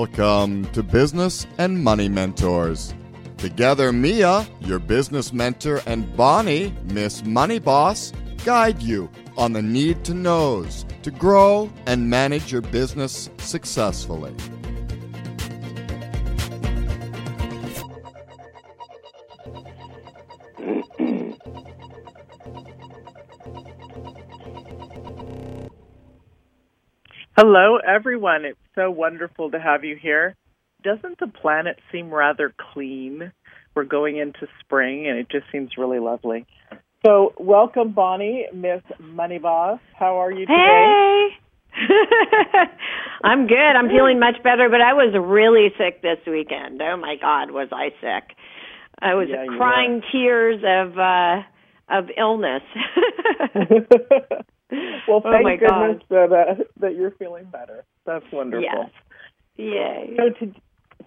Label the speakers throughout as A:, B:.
A: Welcome to Business and Money Mentors. Together, Mia, your business mentor, and Bonnie, Miss Money Boss, guide you on the need to knows to grow and manage your business successfully.
B: Hello, everyone. It's so wonderful to have you here. Doesn't the planet seem rather clean? We're going into spring, and it just seems really lovely. So, welcome, Bonnie, Miss Money Boss. How are you today?
C: Hey. I'm good. I'm feeling much better, but I was really sick this weekend. Oh my God, was I sick? I was
B: Yeah,
C: crying tears of uh of illness.
B: well,
C: Oh,
B: thank
C: my
B: goodness that uh, that you're feeling better. That's wonderful.
C: yes. Yay.
B: So, to,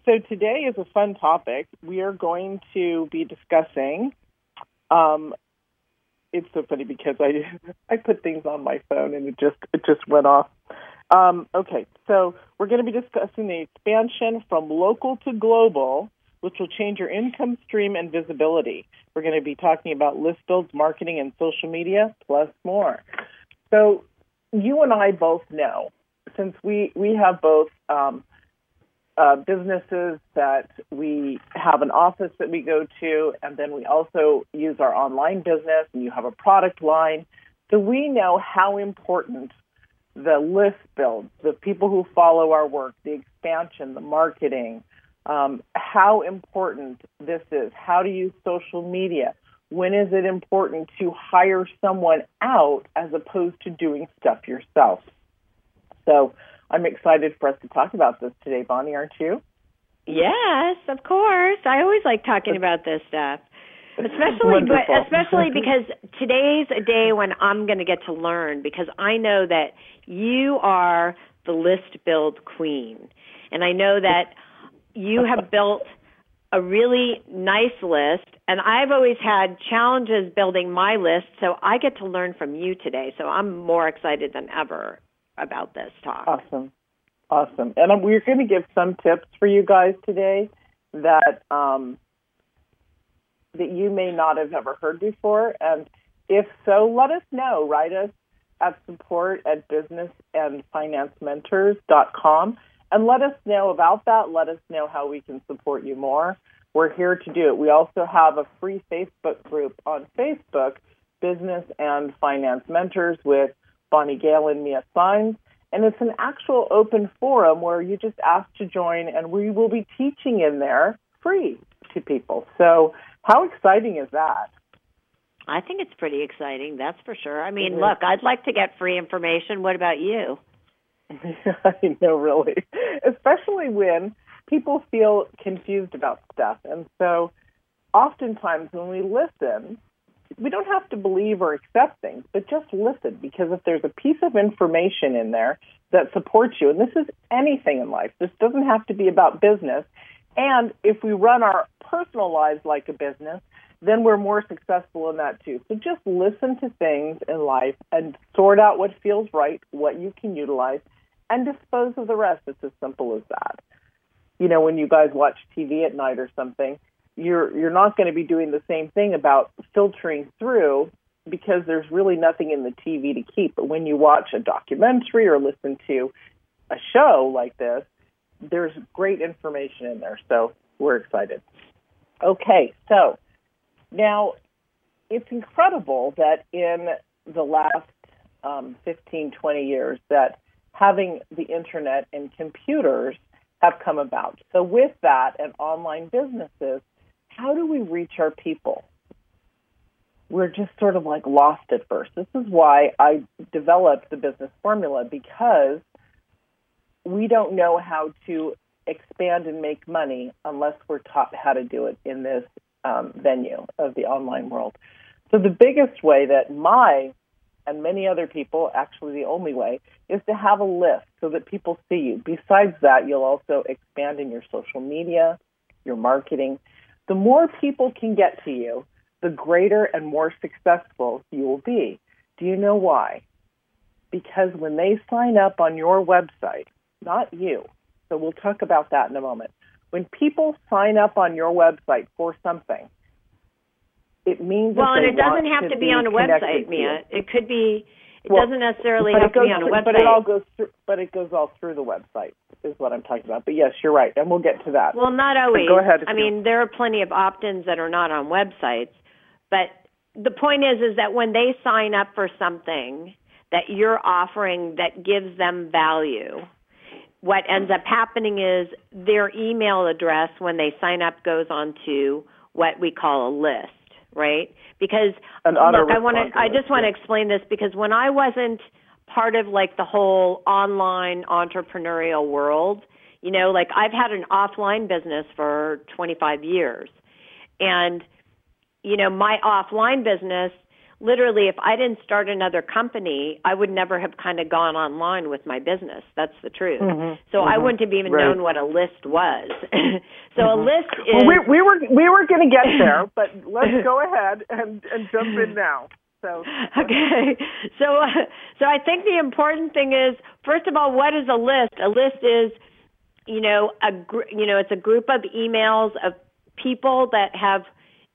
B: so today is a fun topic. We are going to be discussing. Um, it's so funny because I I put things on my phone and it just it just went off. Um, okay, so we're going to be discussing the expansion from local to global, which will change your income stream and visibility. We're going to be talking about list builds, marketing, and social media, plus more. So you and I both know, since we we have both um, uh, businesses that we have an office that we go to, and then we also use our online business, and you have a product line. So we know how important the list builds, the people who follow our work, the expansion, the marketing, um, how important this is, how to use social media. When is it important to hire someone out as opposed to doing stuff yourself? So I'm excited for us to talk about this today, Bonnie, aren't you?
C: Yes, of course. I always like talking about this stuff. Especially but especially because today's a day when I'm going to get to learn because I know that you are the list build queen. And I know that you have built a really nice list and I've always had challenges building my list so I get to learn from you today. So I'm more excited than ever about this talk.
B: Awesome. Awesome. And um, we're going to give some tips for you guys today that um, that you may not have ever heard before. And if so, let us know. Write us at support at businessandfinancementors.com and let us know about that. Let us know how we can support you more. We're here to do it. We also have a free Facebook group on Facebook, Business and Finance Mentors with Bonnie Gale and Mia Signs. And it's an actual open forum where you just ask to join, and we will be teaching in there free to people. So, how exciting is that?
C: I think it's pretty exciting, that's for sure. I mean, look, I'd like to get free information. What about you?
B: I know, really. Especially when people feel confused about stuff. And so, oftentimes when we listen, we don't have to believe or accept things, but just listen because if there's a piece of information in there that supports you, and this is anything in life, this doesn't have to be about business. And if we run our personal lives like a business, then we're more successful in that too. So just listen to things in life and sort out what feels right, what you can utilize, and dispose of the rest. It's as simple as that. You know, when you guys watch TV at night or something, you're you're not going to be doing the same thing about filtering through because there's really nothing in the TV to keep. But when you watch a documentary or listen to a show like this, there's great information in there. So we're excited. Okay, so now it's incredible that in the last um, 15, 20 years that having the internet and computers have come about. So with that and online businesses, how do we reach our people? We're just sort of like lost at first. This is why I developed the business formula because we don't know how to expand and make money unless we're taught how to do it in this um, venue of the online world. So the biggest way that my and many other people, actually the only way, is to have a list so that people see you. Besides that, you'll also expand in your social media, your marketing. The more people can get to you, the greater and more successful you will be. Do you know why? Because when they sign up on your website, not you, So we'll talk about that in a moment. When people sign up on your website for something, it means
C: well,
B: and
C: it doesn't have
B: to,
C: to be, on a website, Mia. It could be. It well, doesn't necessarily have to be on a website.
B: But it all goes through. But it goes all through the website, is what I'm talking about. But yes, you're right, and we'll get to that.
C: Well, not always.
B: But go ahead.
C: I mean, there are plenty of opt-ins that are not on websites, but the point is, is that when they sign up for something that you're offering that gives them value, what ends up happening is their email address when they sign up goes on to what we call a list right? Because look, I want to. I just want to explain this because when I wasn't part of like the whole online entrepreneurial world, you know, like I've had an offline business for 25 years, and you know, my offline business literally, if I didn't start another company, I would never have kind of gone online with my business. That's the truth. Mm-hmm. So mm-hmm. I wouldn't have even right. known what a list was. so mm-hmm. a list is.
B: Well, we, we were we were going to get there, but let's go ahead and, and jump in now. So
C: okay, so uh, so I think the important thing is first of all, what is a list? A list is, you know, a gr- you know, it's a group of emails of people that have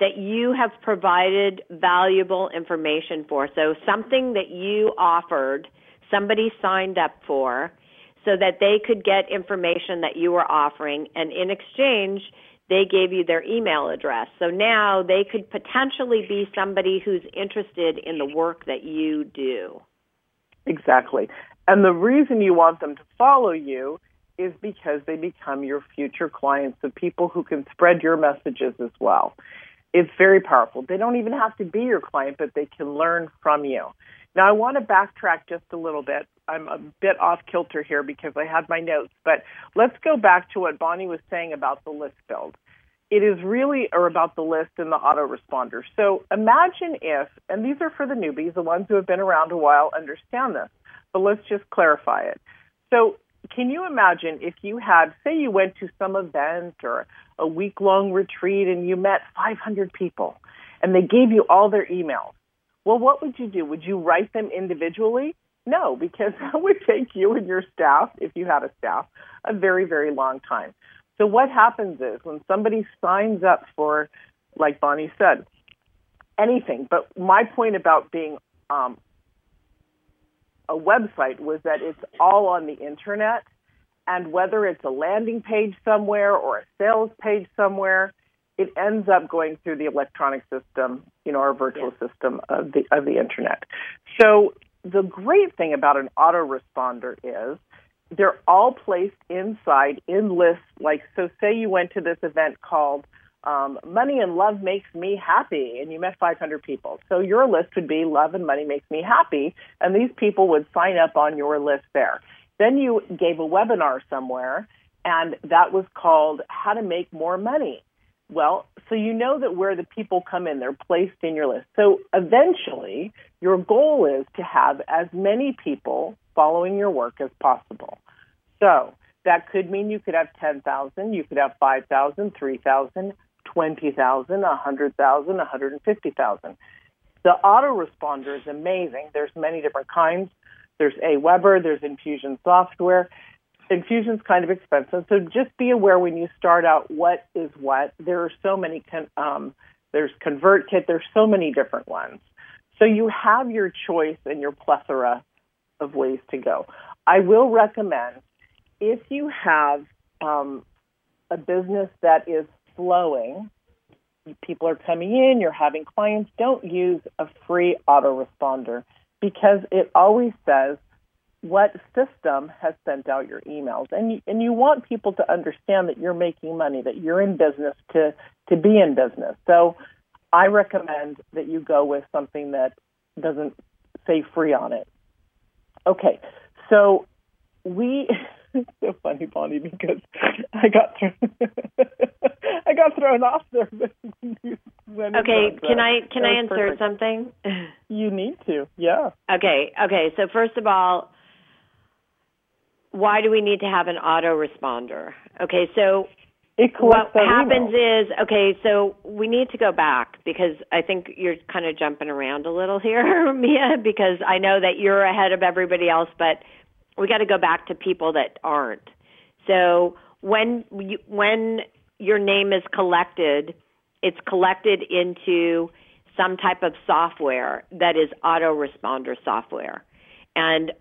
C: that you have provided valuable information for. So something that you offered, somebody signed up for so that they could get information that you were offering and in exchange they gave you their email address. So now they could potentially be somebody who's interested in the work that you do.
B: Exactly. And the reason you want them to follow you is because they become your future clients, the people who can spread your messages as well it's very powerful. They don't even have to be your client, but they can learn from you. Now, I want to backtrack just a little bit. I'm a bit off kilter here because I had my notes, but let's go back to what Bonnie was saying about the list build. It is really or about the list and the autoresponder. So imagine if, and these are for the newbies, the ones who have been around a while understand this, but let's just clarify it. So can you imagine if you had, say, you went to some event or a week long retreat and you met 500 people and they gave you all their emails? Well, what would you do? Would you write them individually? No, because that would take you and your staff, if you had a staff, a very, very long time. So what happens is when somebody signs up for, like Bonnie said, anything, but my point about being um, a website was that it's all on the internet. And whether it's a landing page somewhere or a sales page somewhere, it ends up going through the electronic system, you know, our virtual yeah. system of the of the internet. So the great thing about an autoresponder is they're all placed inside in lists. Like, so say you went to this event called um, money and love makes me happy, and you met 500 people. So your list would be love and money makes me happy, and these people would sign up on your list there. Then you gave a webinar somewhere, and that was called How to Make More Money. Well, so you know that where the people come in, they're placed in your list. So eventually, your goal is to have as many people following your work as possible. So that could mean you could have 10,000, you could have 5,000, 3,000, 20,000, 100,000, 150,000. The autoresponder is amazing. There's many different kinds. There's Aweber, there's Infusionsoft. Infusion's kind of expensive, so just be aware when you start out what is what. There are so many. Con- um, there's ConvertKit. There's so many different ones. So you have your choice and your plethora of ways to go. I will recommend if you have um, a business that is flowing, people are coming in, you're having clients, don't use a free autoresponder because it always says what system has sent out your emails. And you, and you want people to understand that you're making money that you're in business to to be in business. So i recommend that you go with something that doesn't say free on it. Okay. So we it's so funny, Bonnie, because I got thrown, I got thrown off there.
C: okay, can I can I insert perfect. something?
B: you need to, yeah.
C: Okay, okay. So first of all, why do we need to have an autoresponder? Okay, so what happens
B: emails.
C: is okay so we need to go back because i think you're kind of jumping around a little here mia because i know that you're ahead of everybody else but we got to go back to people that aren't. So when you, when your name is collected, it's collected into some type of software that is autoresponder software. And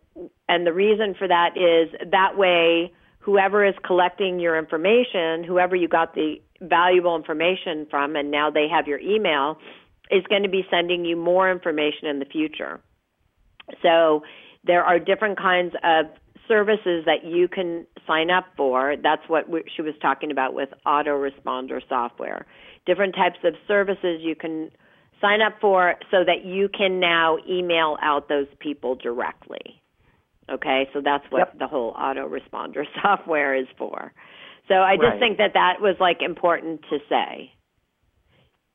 C: and the reason for that is that way whoever is collecting your information, whoever you got the valuable information from and now they have your email is going to be sending you more information in the future. So there are different kinds of services that you can sign up for. That's what she was talking about with autoresponder software. Different types of services you can sign up for so that you can now email out those people directly. Okay, so that's what
B: yep.
C: the whole autoresponder software is for. So I just
B: right.
C: think that that was like important to say.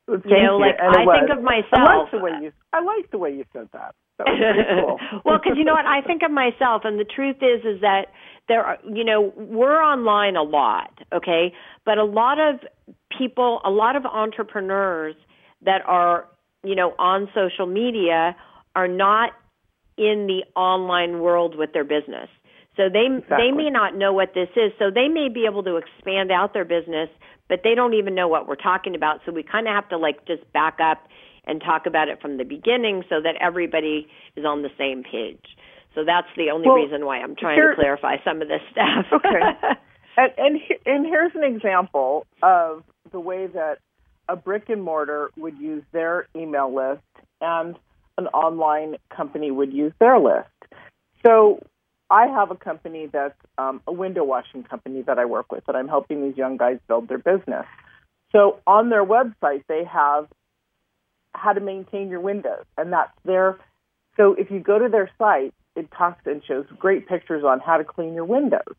B: Thank
C: you know, like
B: I
C: think of myself.
B: I like the way you. I like the way you said that.
C: Cool. well, because you know what, I think of myself, and the truth is, is that there are, you know, we're online a lot, okay, but a lot of people, a lot of entrepreneurs that are, you know, on social media are not in the online world with their business. So they
B: exactly.
C: they may not know what this is. So they may be able to expand out their business, but they don't even know what we're talking about. So we kind of have to like just back up and talk about it from the beginning so that everybody is on the same page. So that's the only
B: well,
C: reason why I'm trying
B: here,
C: to clarify some of this stuff.
B: okay. And and, and here's an example of the way that a brick and mortar would use their email list and an online company would use their list. So I have a company that's um, a window washing company that I work with, that I'm helping these young guys build their business. So on their website, they have how to maintain your windows, and that's there. So if you go to their site, it talks and shows great pictures on how to clean your windows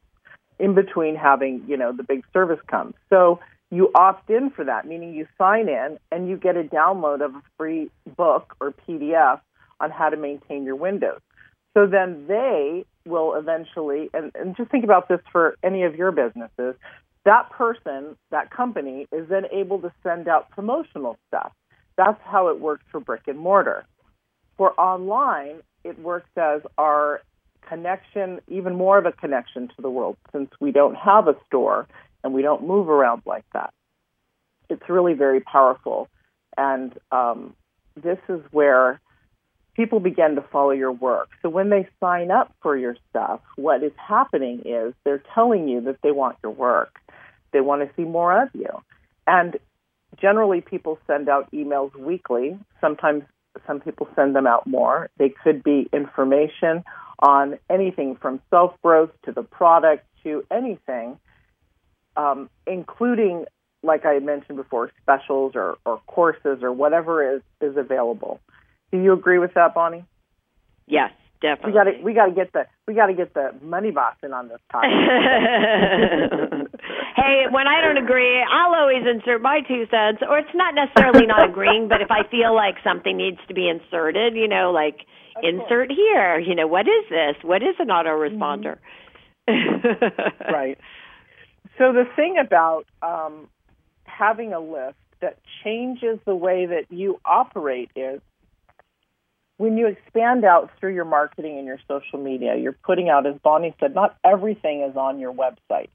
B: in between having you know the big service comes. So you opt in for that, meaning you sign in and you get a download of a free book or PDF on how to maintain your windows. So then they will eventually, and, and just think about this for any of your businesses, that person, that company is then able to send out promotional stuff. That's how it works for brick and mortar. For online, it works as our connection, even more of a connection to the world since we don't have a store and we don't move around like that. It's really very powerful. And um, this is where people begin to follow your work. So when they sign up for your stuff, what is happening is they're telling you that they want your work. They want to see more of you. And generally people send out emails weekly. Sometimes some people send them out more. They could be information on anything from self growth to the product to anything, um, including, like I mentioned before, specials or, or courses or whatever is, is available. Do you agree with that, Bonnie?
C: Yes, definitely.
B: We got to we got to get the we got to get the money box in on this topic.
C: hey, when I don't agree, I'll always insert my two cents, or it's not necessarily not agreeing, but if I feel like something needs to be inserted, you know, like
B: of
C: insert
B: course.
C: here. You know, what is this? What is an autoresponder?
B: Mm-hmm. right. So the thing about um, having a list that changes the way that you operate is when you expand out through your marketing and your social media, you're putting out, as Bonnie said, not everything is on your website.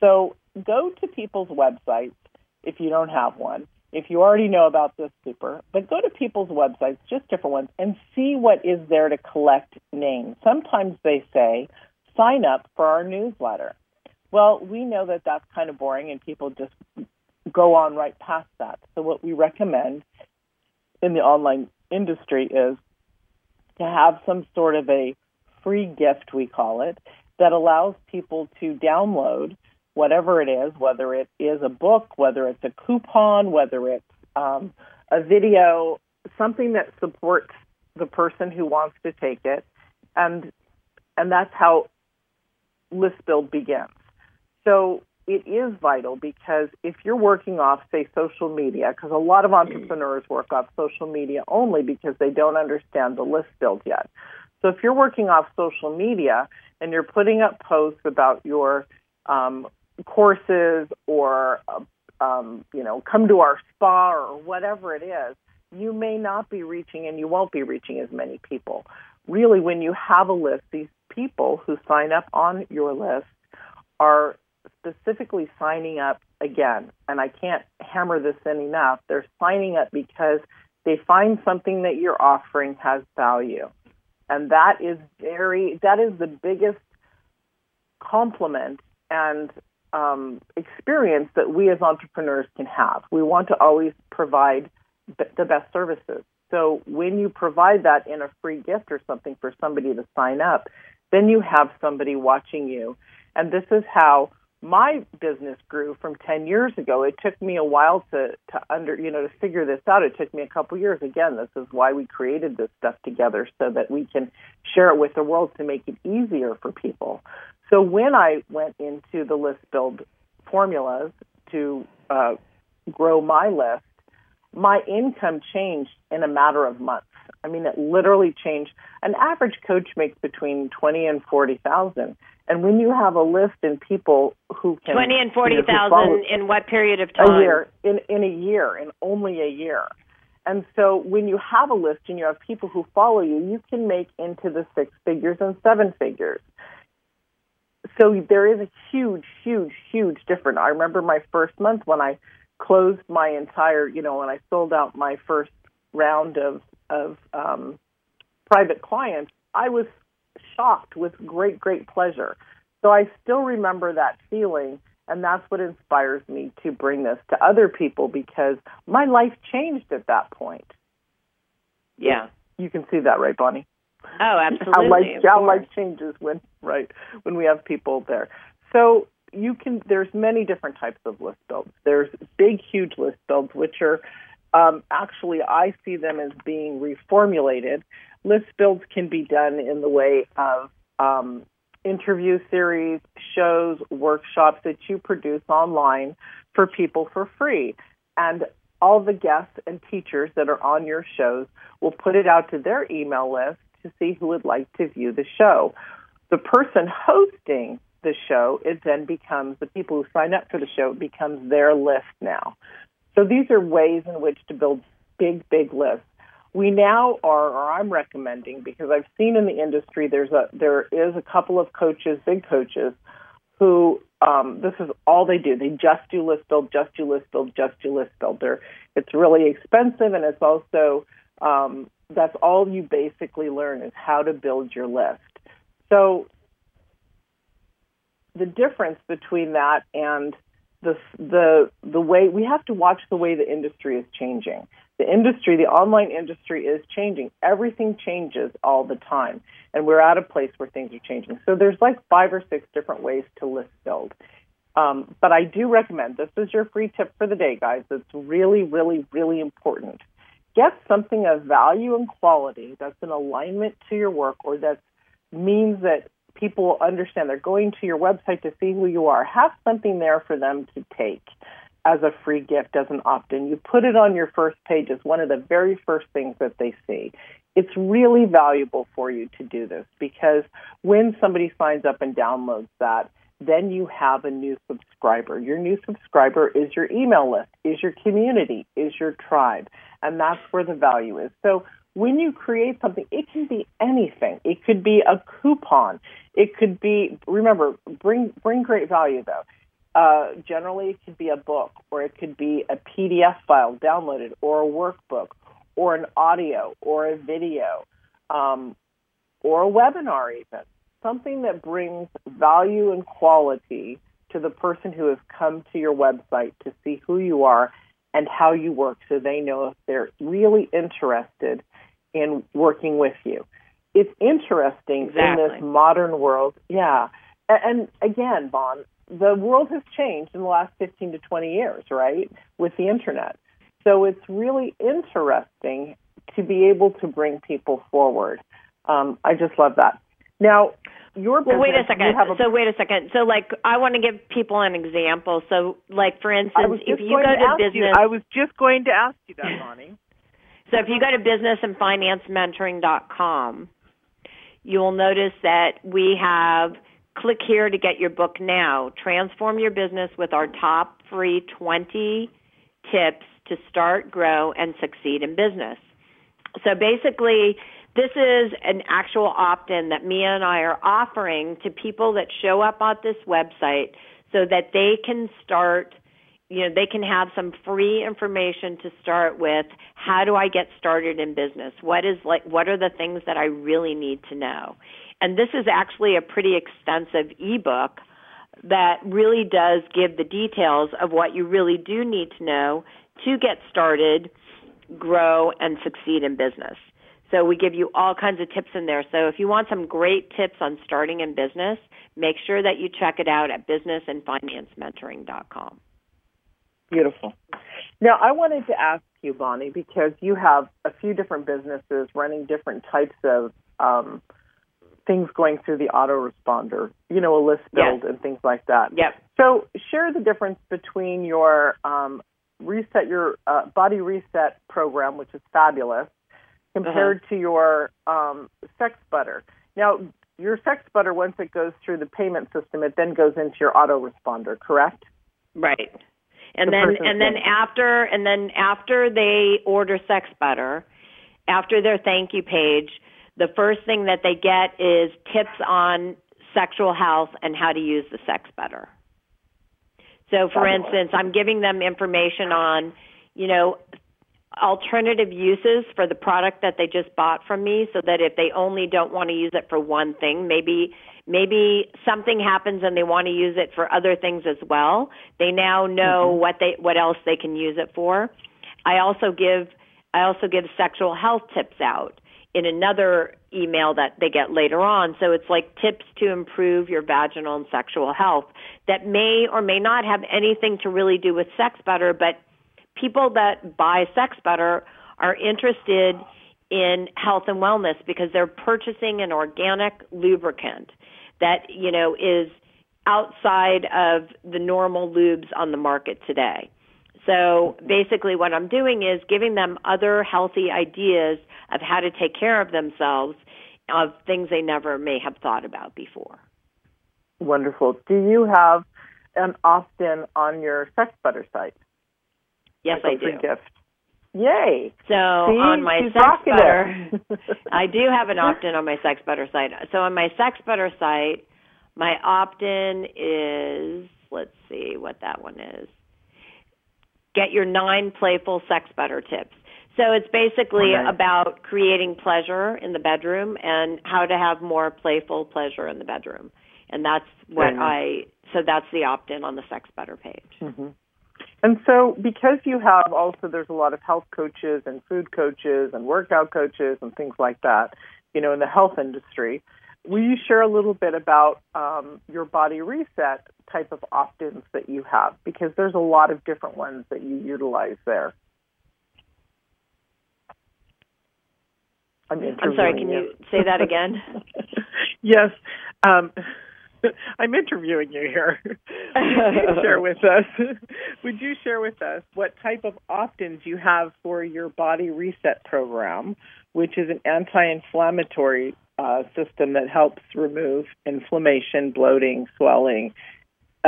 B: So go to people's websites if you don't have one. If you already know about this super, but go to people's websites, just different ones, and see what is there to collect names. Sometimes they say, sign up for our newsletter. Well, we know that that's kind of boring and people just go on right past that. So, what we recommend in the online industry is to have some sort of a free gift, we call it, that allows people to download whatever it is, whether it is a book, whether it's a coupon, whether it's um, a video, something that supports the person who wants to take it, and and that's how list build begins. So it is vital because if you're working off, say, social media, because a lot of entrepreneurs work off social media only because they don't understand the list build yet. So if you're working off social media and you're putting up posts about your um, courses or, uh, um, you know, come to our spa or whatever it is, you may not be reaching and you won't be reaching as many people. Really, when you have a list, these people who sign up on your list are specifically signing up again, and I can't hammer this in enough. They're signing up because they find something that you're offering has value. And that is very, that is the biggest compliment and um, experience that we as entrepreneurs can have. We want to always provide b- the best services. So when you provide that in a free gift or something for somebody to sign up, then you have somebody watching you. And this is how my business grew from 10 years ago. It took me a while to, to under, you know, to figure this out. It took me a couple years. Again, this is why we created this stuff together so that we can share it with the world to make it easier for people. So when I went into the list build formulas to uh, grow my list, my income changed in a matter of months. I mean, it literally changed. An average coach makes between twenty and forty thousand, and when you have a list and people who can
C: twenty and forty thousand you know, in what period of time?
B: A year, in in a year, in only a year. And so when you have a list and you have people who follow you, you can make into the six figures and seven figures. So there is a huge, huge, huge difference. I remember my first month when I closed my entire, you know, when I sold out my first round of of um, private clients, I was shocked with great, great pleasure. So I still remember that feeling, and that's what inspires me to bring this to other people because my life changed at that point.
C: Yeah,
B: you can see that, right, Bonnie?
C: Oh, absolutely.
B: how life, how life changes when right when we have people there. So you can there's many different types of list builds. There's big, huge list builds, which are um, actually I see them as being reformulated. List builds can be done in the way of um, interview series, shows, workshops that you produce online for people for free. And all the guests and teachers that are on your shows will put it out to their email list to see who would like to view the show. The person hosting the show, it then becomes the people who sign up for the show, it becomes their list now. So these are ways in which to build big, big lists. We now are, or I'm recommending, because I've seen in the industry, there's a there is a couple of coaches, big coaches, who um, this is all they do. They just do list build, just do list build, just do list builder. It's really expensive, and it's also um, that's all you basically learn is how to build your list. So the difference between that and the the the way we have to watch the way the industry is changing. The industry, the online industry is changing. Everything changes all the time. And we're at a place where things are changing. So there's like five or six different ways to list build. Um, but I do recommend this is your free tip for the day, guys. It's really, really, really important. Get something of value and quality that's in alignment to your work or that means that people understand they're going to your website to see who you are. Have something there for them to take as a free gift as an opt in. You put it on your first page as one of the very first things that they see. It's really valuable for you to do this because when somebody signs up and downloads that, then you have a new subscriber. Your new subscriber is your email list, is your community, is your tribe, and that's where the value is. So when you create something, it can be anything. It could be a coupon. It could be remember bring bring great value though. Uh, generally, it could be a book, or it could be a PDF file downloaded, or a workbook, or an audio, or a video, um, or a webinar, even something that brings value and quality to the person who has come to your website to see who you are and how you work, so they know if they're really interested in working with you. It's interesting
C: exactly.
B: in this modern world. Yeah. And, again, Bon, the world has changed in the last 15 to 20 years, right, with the internet. So it's really interesting to be able to bring people forward. Um, I just love that. Now, your business,
C: well, wait a second. A, so wait a second. So like, I want to give people an example. So like, for instance, if you go to,
B: to
C: business, you,
B: I was just going to ask you that, Bonnie.
C: So if you go to businessandfinancementoring.com, you will notice that we have click here to get your book now. Transform your business with our top free 20 tips to start, grow, and succeed in business. So basically, this is an actual opt-in that Mia and I are offering to people that show up on this website so that they can start you know they can have some free information to start with. How do i get started in business? What is like what are the things that i really need to know? And this is actually a pretty extensive ebook that really does give the details of what you really do need to know to get started grow and succeed in business so we give you all kinds of tips in there so if you want some great tips on starting in business make sure that you check it out at businessandfinancementoring.com
B: Beautiful. Now, I wanted to ask you, Bonnie, because you have a few different businesses running different types of um, things going through the autoresponder, you know, a list build
C: yes.
B: and things like that.
C: Yep.
B: So, share the difference between your um, reset your uh, body reset program, which is fabulous, compared
C: uh-huh.
B: to your um, sex butter. Now, your sex butter, once it goes through the payment system, it then goes into your autoresponder, correct?
C: Right and
B: the
C: then and then after and then after they order sex butter after their thank you page the first thing that they get is tips on sexual health and how to use the sex butter so for instance i'm giving them information on you know alternative uses for the product that they just bought from me so that if they only don't want to use it for one thing maybe maybe something happens and they want to use it for other things as well. They now know mm-hmm. what they what else they can use it for. I also give I also give sexual health tips out in another email that they get later on. So it's like tips to improve your vaginal and sexual health that may or may not have anything to really do with sex butter, but people that buy sex butter are interested in health and wellness because they're purchasing an organic lubricant that, you know, is outside of the normal lubes on the market today. So basically what I'm doing is giving them other healthy ideas of how to take care of themselves of things they never may have thought about before.
B: Wonderful. Do you have an opt-in on your sex butter site?
C: Yes, I do.
B: Gift. Yay!
C: So
B: See,
C: on my sex butter, I do have an opt-in on my sex butter site. So on my sex butter site, my opt-in is let's see what that one is. Get your nine playful sex butter tips. So it's basically okay. about creating pleasure in the bedroom and how to have more playful pleasure in the bedroom. And that's what I so that's the opt-in on the sex butter page.
B: Mm-hmm. And so, because you have also, there's a lot of health coaches and food coaches and workout coaches and things like that, you know, in the health industry. Will you share a little bit about um, your body reset type of opt ins that you have? Because there's a lot of different ones that you utilize there.
C: I'm, I'm sorry, can you say that again?
B: yes. Um, I'm interviewing you here. Would you share with us? Would you share with us what type of opt-ins you have for your body reset program, which is an anti-inflammatory uh, system that helps remove inflammation, bloating, swelling,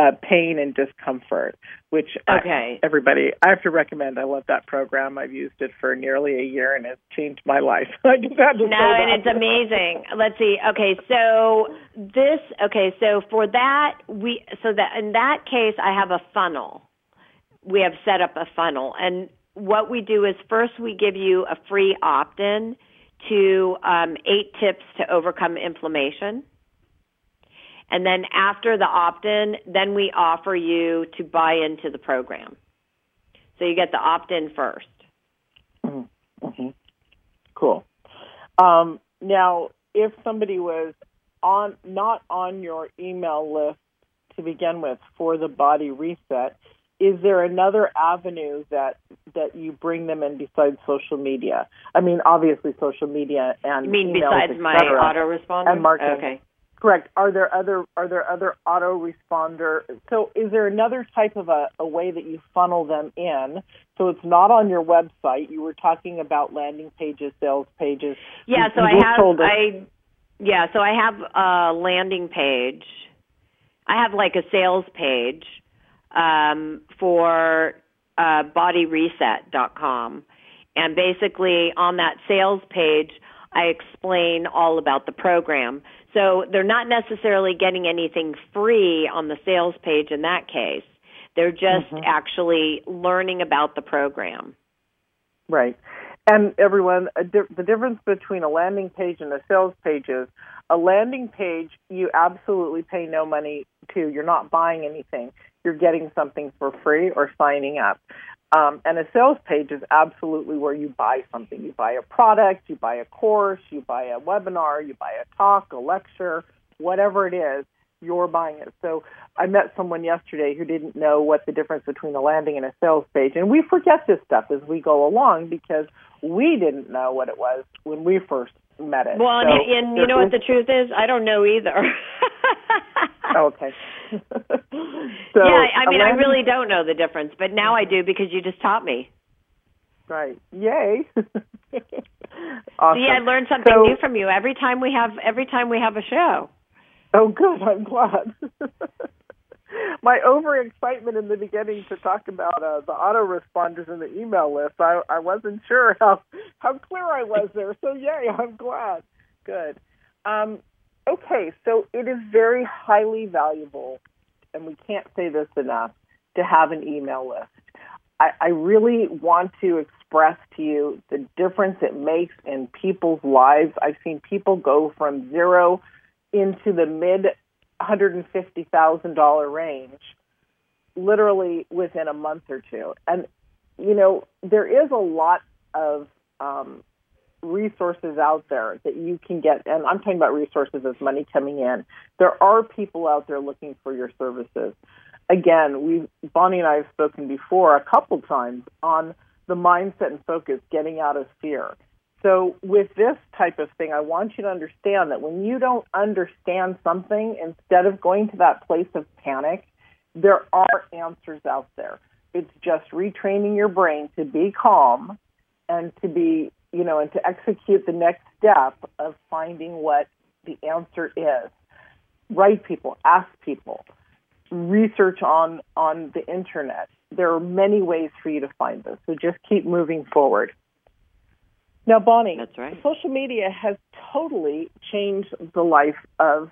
B: uh, pain and discomfort, which
C: okay.
B: I, everybody I have to recommend. I love that program. I've used it for nearly a year and it's changed my life. I just had to
C: no, and it's amazing. Let's see. Okay, so this. Okay, so for that we so that in that case I have a funnel. We have set up a funnel, and what we do is first we give you a free opt-in to um, eight tips to overcome inflammation. And then after the opt-in, then we offer you to buy into the program. So you get the opt-in 1st
B: mm-hmm. mm-hmm. Cool. Um, now, if somebody was on not on your email list to begin with for the body reset, is there another avenue that that you bring them in besides social media? I mean, obviously social media and
C: you mean
B: emails,
C: besides my autoresponder
B: and marketing.
C: Okay.
B: Correct. Are there other are there other autoresponder? So is there another type of a, a way that you funnel them in? So it's not on your website. You were talking about landing pages, sales pages.
C: Yeah.
B: You,
C: so
B: you
C: I have I yeah. So I have a landing page. I have like a sales page um, for uh, bodyreset.com, and basically on that sales page I explain all about the program. So they're not necessarily getting anything free on the sales page in that case. They're just mm-hmm. actually learning about the program.
B: Right. And everyone, di- the difference between a landing page and a sales page is a landing page you absolutely pay no money to. You're not buying anything. You're getting something for free or signing up. Um, and a sales page is absolutely where you buy something. You buy a product, you buy a course, you buy a webinar, you buy a talk, a lecture, whatever it is, you're buying it. So I met someone yesterday who didn't know what the difference between a landing and a sales page. And we forget this stuff as we go along because we didn't know what it was when we first met it.
C: Well, so and, and you know what the truth is? I don't know either.
B: okay.
C: so, yeah, I mean, I really don't know the difference, but now I do because you just taught me.
B: Right. Yay.
C: awesome. See, I learned something so, new from you every time we have every time we have a show.
B: Oh, good. I'm glad. My overexcitement in the beginning to talk about uh, the autoresponders in the email list, I, I wasn't sure how how clear I was there. So yay, I'm glad. Good. Um, okay, so it is very highly valuable, and we can't say this enough, to have an email list. I, I really want to express to you the difference it makes in people's lives. I've seen people go from zero into the mid $150,000 range literally within a month or two. And, you know, there is a lot of um, resources out there that you can get, and I'm talking about resources as money coming in. There are people out there looking for your services. Again, we Bonnie and I have spoken before a couple times on the mindset and focus, getting out of fear. So with this type of thing, I want you to understand that when you don't understand something, instead of going to that place of panic, there are answers out there. It's just retraining your brain to be calm and to be you know, and to execute the next step of finding what the answer is. Write people, ask people, research on on the internet. There are many ways for you to find this. So just keep moving forward. Now, Bonnie,
C: that's right.
B: Social media has totally changed the life of,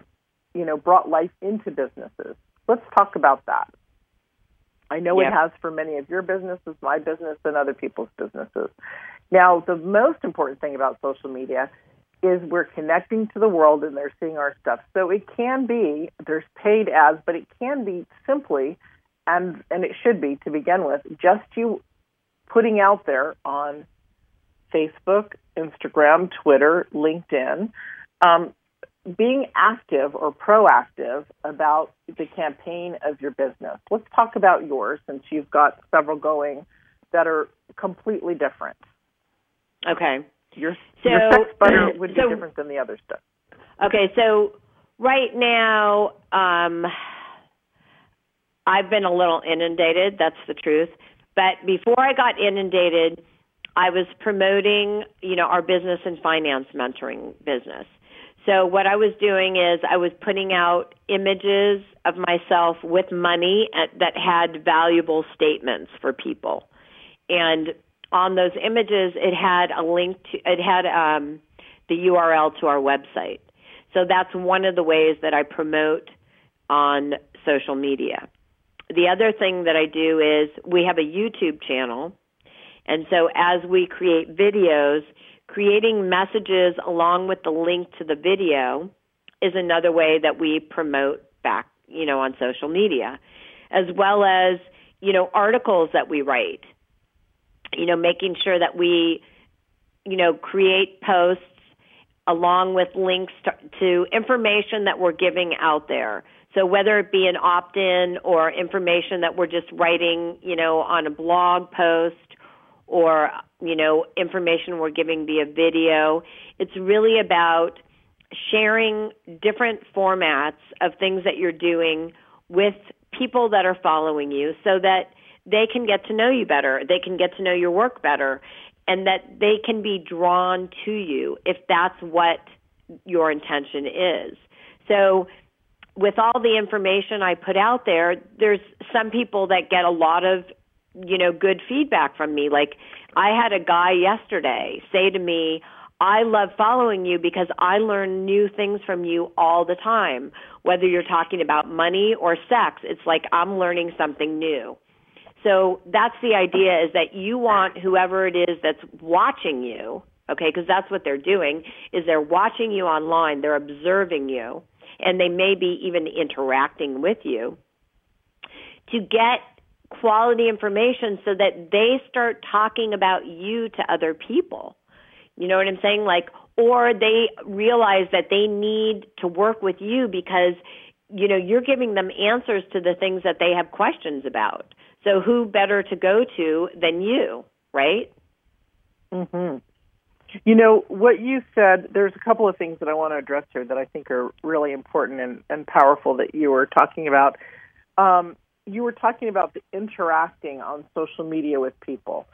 B: you know, brought life into businesses. Let's talk about that. I know yep. it has for many of your businesses, my business, and other people's businesses. Now, the most important thing about social media is we're connecting to the world and they're seeing our stuff. So it can be there's paid ads, but it can be simply and and it should be to begin with just you putting out there on Facebook, Instagram, Twitter, LinkedIn, um, being active or proactive about the campaign of your business. Let's talk about yours since you've got several going that are completely different.
C: Okay.
B: Your, so, your sex butter would be so, different than the other stuff.
C: Okay, so right now, um, I've been a little inundated. That's the truth. But before I got inundated, I was promoting, you know, our business and finance mentoring business. So what I was doing is I was putting out images of myself with money at, that had valuable statements for people. And on those images, it had a link to, it had um, the URL to our website. So that's one of the ways that I promote on social media. The other thing that I do is we have a YouTube channel. And so as we create videos, creating messages along with the link to the video is another way that we promote back, you know, on social media, as well as, you know, articles that we write you know, making sure that we, you know, create posts along with links to, to information that we're giving out there. So whether it be an opt-in or information that we're just writing, you know, on a blog post or, you know, information we're giving via video, it's really about sharing different formats of things that you're doing with people that are following you so that they can get to know you better. They can get to know your work better and that they can be drawn to you if that's what your intention is. So with all the information I put out there, there's some people that get a lot of, you know, good feedback from me. Like I had a guy yesterday say to me, I love following you because I learn new things from you all the time. Whether you're talking about money or sex, it's like I'm learning something new. So that's the idea is that you want whoever it is that's watching you, okay, because that's what they're doing, is they're watching you online, they're observing you, and they may be even interacting with you to get quality information so that they start talking about you to other people. You know what I'm saying? Like, or they realize that they need to work with you because, you know, you're giving them answers to the things that they have questions about. So who better to go to than you, right?
B: Mhm. You know, what you said, there's a couple of things that I want to address here that I think are really important and, and powerful that you were talking about. Um, you were talking about the interacting on social media with people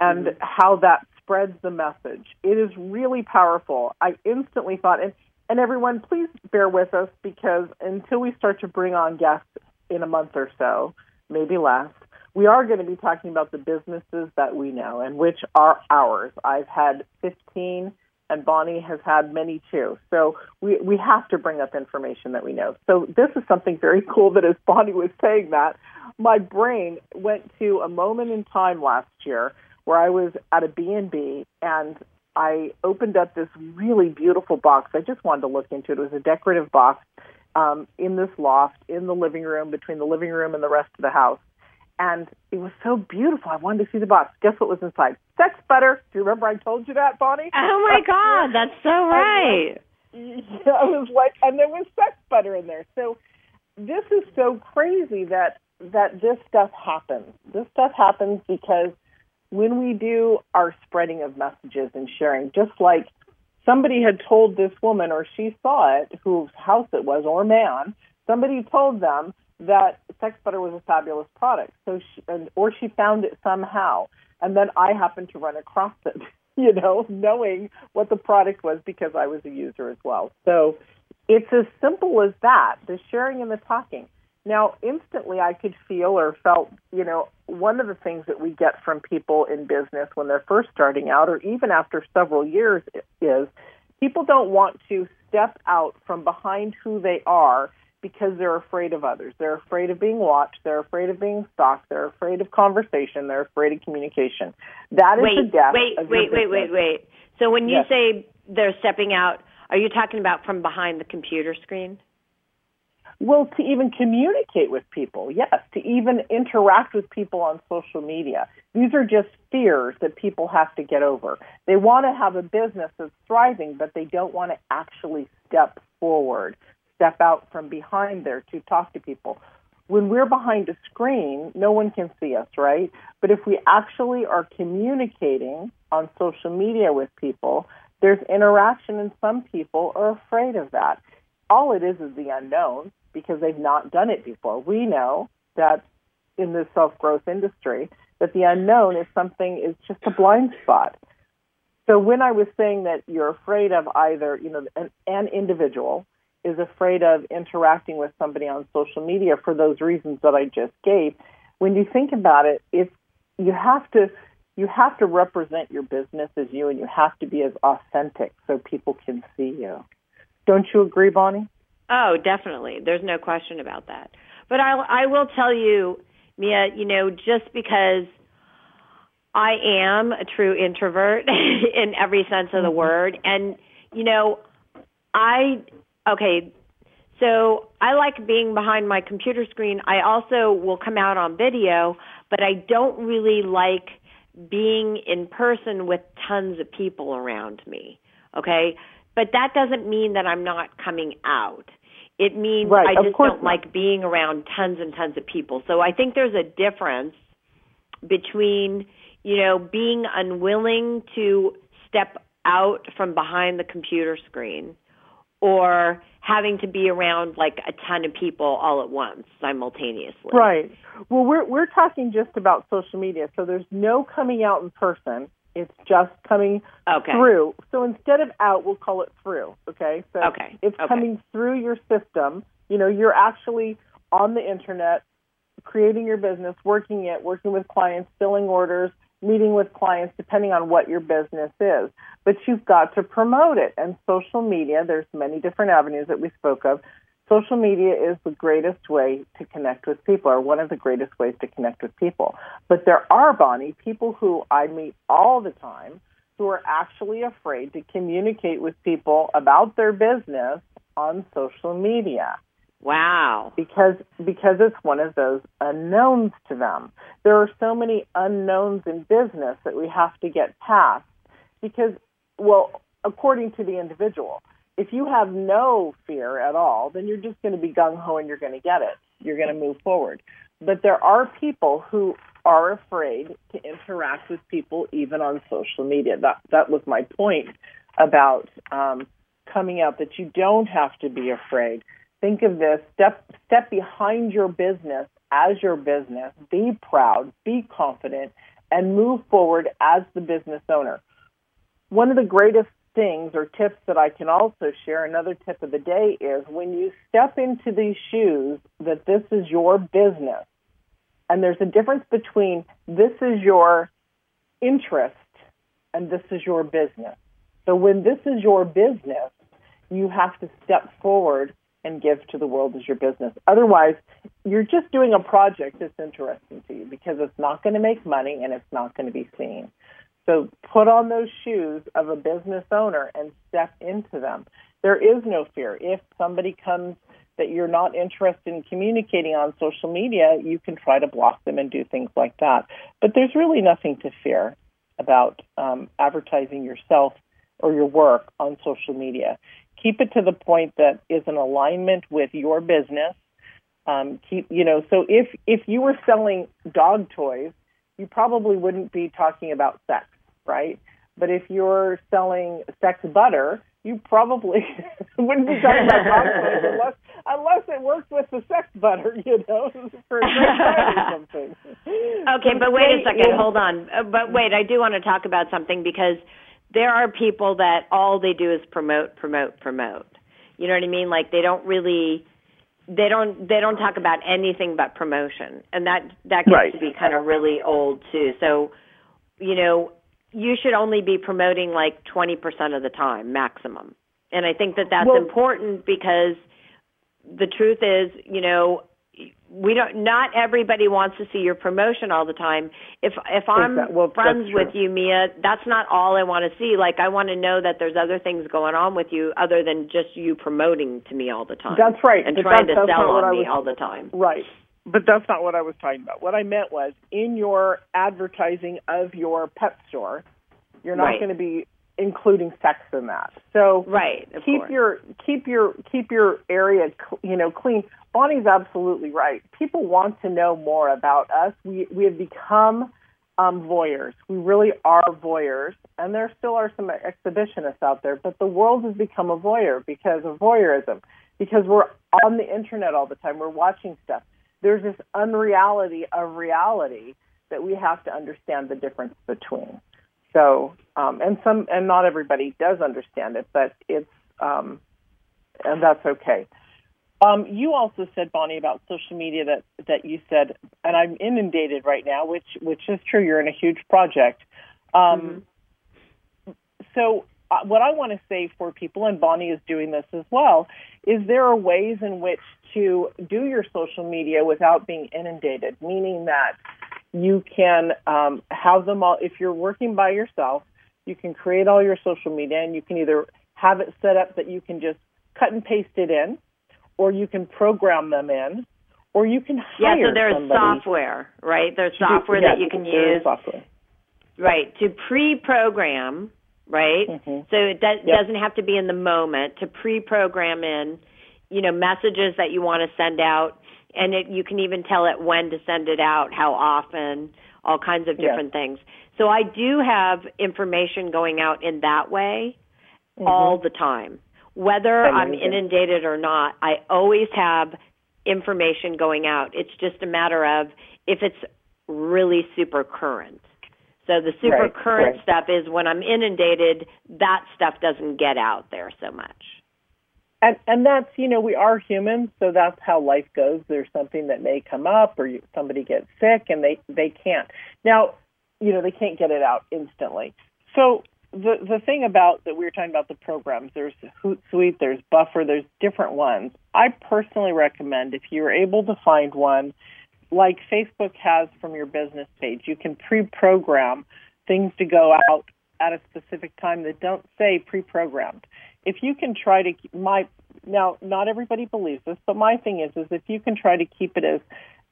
B: and mm-hmm. how that spreads the message. It is really powerful. I instantly thought, and, and everyone, please bear with us because until we start to bring on guests in a month or so, maybe less, we are going to be talking about the businesses that we know and which are ours. I've had 15 and Bonnie has had many too. So we, we have to bring up information that we know. So this is something very cool that as Bonnie was saying that, my brain went to a moment in time last year where I was at a B&B and I opened up this really beautiful box. I just wanted to look into it. It was a decorative box um, in this loft in the living room, between the living room and the rest of the house and it was so beautiful. I wanted to see the box. Guess what was inside? Sex butter. Do you remember I told you that, Bonnie?
C: Oh my God, that's so uh, right.
B: Yeah, I was like, and there was sex butter in there. So this is so crazy that that this stuff happens. This stuff happens because when we do our spreading of messages and sharing, just like somebody had told this woman, or she saw it, whose house it was, or man, somebody told them that sex butter was a fabulous product. So she, and, or she found it somehow, and then I happened to run across it. You know, knowing what the product was because I was a user as well. So it's as simple as that: the sharing and the talking. Now, instantly, I could feel or felt, you know, one of the things that we get from people in business when they're first starting out, or even after several years, is people don't want to step out from behind who they are because they're afraid of others. They're afraid of being watched. They're afraid of being stalked. They're afraid of conversation. They're afraid of communication. That is
C: wait,
B: the death.
C: Wait,
B: of
C: wait, wait, wait, wait. So when you
B: yes.
C: say they're stepping out, are you talking about from behind the computer screen?
B: Well, to even communicate with people, yes, to even interact with people on social media. These are just fears that people have to get over. They want to have a business that's thriving, but they don't want to actually step forward step out from behind there to talk to people. When we're behind a screen, no one can see us, right? But if we actually are communicating on social media with people, there's interaction, and some people are afraid of that. All it is is the unknown because they've not done it before. We know that in the self growth industry, that the unknown is something is just a blind spot. So when I was saying that you're afraid of either, you know, an, an individual is afraid of interacting with somebody on social media for those reasons that I just gave. When you think about it, it's you have to you have to represent your business as you and you have to be as authentic so people can see you. Don't you agree, Bonnie?
C: Oh, definitely. There's no question about that. But I I will tell you, Mia, you know, just because I am a true introvert in every sense of the mm-hmm. word and you know, I Okay, so I like being behind my computer screen. I also will come out on video, but I don't really like being in person with tons of people around me. Okay? But that doesn't mean that I'm not coming out. It means
B: right,
C: I just don't
B: not.
C: like being around tons and tons of people. So I think there's a difference between, you know, being unwilling to step out from behind the computer screen or having to be around like a ton of people all at once simultaneously.
B: Right. Well, we're we're talking just about social media, so there's no coming out in person. It's just coming
C: okay.
B: through. So instead of out, we'll call it through. Okay. So
C: okay.
B: it's
C: okay.
B: coming through your system. You know, you're actually on the internet, creating your business, working it, working with clients, filling orders, meeting with clients, depending on what your business is. But you've got to promote it. And social media, there's many different avenues that we spoke of. Social media is the greatest way to connect with people, or one of the greatest ways to connect with people. But there are, Bonnie, people who I meet all the time who are actually afraid to communicate with people about their business on social media.
C: Wow.
B: Because because it's one of those unknowns to them. There are so many unknowns in business that we have to get past because well, according to the individual, if you have no fear at all, then you're just going to be gung ho and you're going to get it. You're going to move forward. But there are people who are afraid to interact with people even on social media. That that was my point about um, coming out that you don't have to be afraid think of this step step behind your business as your business be proud be confident and move forward as the business owner. One of the greatest things or tips that I can also share another tip of the day is when you step into these shoes that this is your business and there's a difference between this is your interest and this is your business. So when this is your business you have to step forward and give to the world as your business. Otherwise, you're just doing a project that's interesting to you because it's not going to make money and it's not going to be seen. So put on those shoes of a business owner and step into them. There is no fear. If somebody comes that you're not interested in communicating on social media, you can try to block them and do things like that. But there's really nothing to fear about um, advertising yourself or your work on social media keep it to the point that is in alignment with your business. Um, keep you know, so if if you were selling dog toys, you probably wouldn't be talking about sex, right? But if you're selling sex butter, you probably wouldn't be talking about dog toys unless unless it works with the sex butter, you know, for or something.
C: Okay, but wait a second, hold on. Uh, but wait, I do want to talk about something because there are people that all they do is promote, promote, promote. You know what I mean? Like they don't really they don't they don't talk about anything but promotion. And that that gets
B: right.
C: to be kind of really old too. So, you know, you should only be promoting like 20% of the time maximum. And I think that that's
B: well,
C: important because the truth is, you know, we don't not everybody wants to see your promotion all the time. If if i'm
B: well,
C: friends with you mia that's not all i want to see. Like i want to know that there's other things going on with you other than just you promoting to me all the time
B: that's right
C: and
B: but
C: trying
B: to
C: sell on
B: me
C: was, all the time.
B: Right but that's not what i was talking about. What i meant was in your advertising of your pet store you're not
C: right.
B: going to be including sex in that. So
C: right
B: keep
C: course.
B: your keep your keep your area you know clean Bonnie's absolutely right. People want to know more about us. We we have become um, voyeurs. We really are voyeurs, and there still are some exhibitionists out there. But the world has become a voyeur because of voyeurism, because we're on the internet all the time. We're watching stuff. There's this unreality of reality that we have to understand the difference between. So, um, and some, and not everybody does understand it, but it's, um, and that's okay. Um, you also said, Bonnie, about social media that that you said, and I'm inundated right now, which which is true. You're in a huge project. Um, mm-hmm. So, uh, what I want to say for people, and Bonnie is doing this as well, is there are ways in which to do your social media without being inundated. Meaning that you can um, have them all. If you're working by yourself, you can create all your social media, and you can either have it set up that you can just cut and paste it in or you can program them in, or you can hire
C: Yeah, so there's software, right? There's software
B: do,
C: that you can use.
B: Software.
C: Right, to pre-program, right?
B: Mm-hmm.
C: So it do-
B: yep.
C: doesn't have to be in the moment to pre-program in, you know, messages that you want to send out, and it, you can even tell it when to send it out, how often, all kinds of different things. So I do have information going out in that way
B: mm-hmm.
C: all the time. Whether I'm inundated or not, I always have information going out. It's just a matter of if it's really super current. So the super
B: right,
C: current
B: right.
C: stuff is when I'm inundated, that stuff doesn't get out there so much.
B: And and that's you know we are humans, so that's how life goes. There's something that may come up, or you, somebody gets sick, and they they can't. Now, you know, they can't get it out instantly. So the the thing about that we were talking about the programs, there's Hootsuite, there's Buffer, there's different ones. I personally recommend if you're able to find one like Facebook has from your business page, you can pre-program things to go out at a specific time that don't say pre-programmed. If you can try to my now not everybody believes this, but my thing is is if you can try to keep it as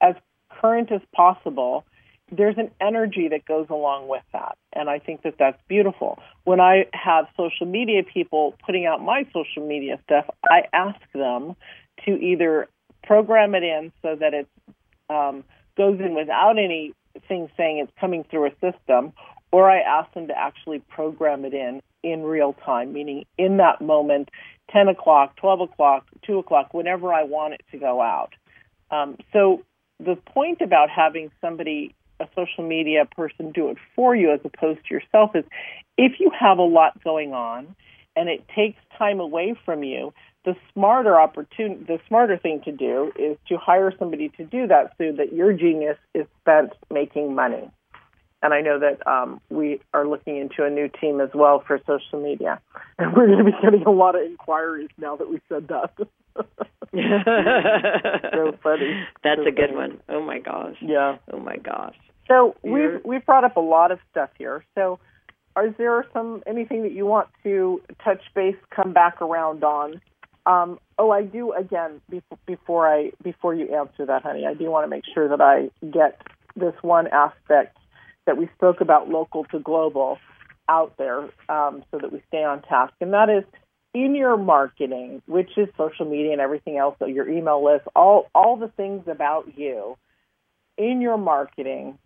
B: as current as possible, there's an energy that goes along with that. And I think that that's beautiful. When I have social media people putting out my social media stuff, I ask them to either program it in so that it um, goes in without anything saying it's coming through a system, or I ask them to actually program it in in real time, meaning in that moment, 10 o'clock, 12 o'clock, 2 o'clock, whenever I want it to go out. Um, so the point about having somebody, a social media person, do it for you as opposed to yourself is if you have a lot going on and it takes time away from you, the smarter opportunity, the smarter thing to do is to hire somebody to do that so that your genius is spent making money. And I know that um, we are looking into a new team as well for social media, and we're going to be getting a lot of inquiries now that we said that. so funny.
C: That's
B: so
C: a good
B: funny.
C: one. Oh my gosh.
B: Yeah.
C: Oh my gosh.
B: So we've we've brought up a lot of stuff here. So, is there some anything that you want to touch base, come back around on? Um, oh, I do again before, before I before you answer that, honey. I do want to make sure that I get this one aspect that we spoke about local to global out there, um, so that we stay on task, and that is in your marketing, which is social media and everything else, so your email list, all all the things about you in your marketing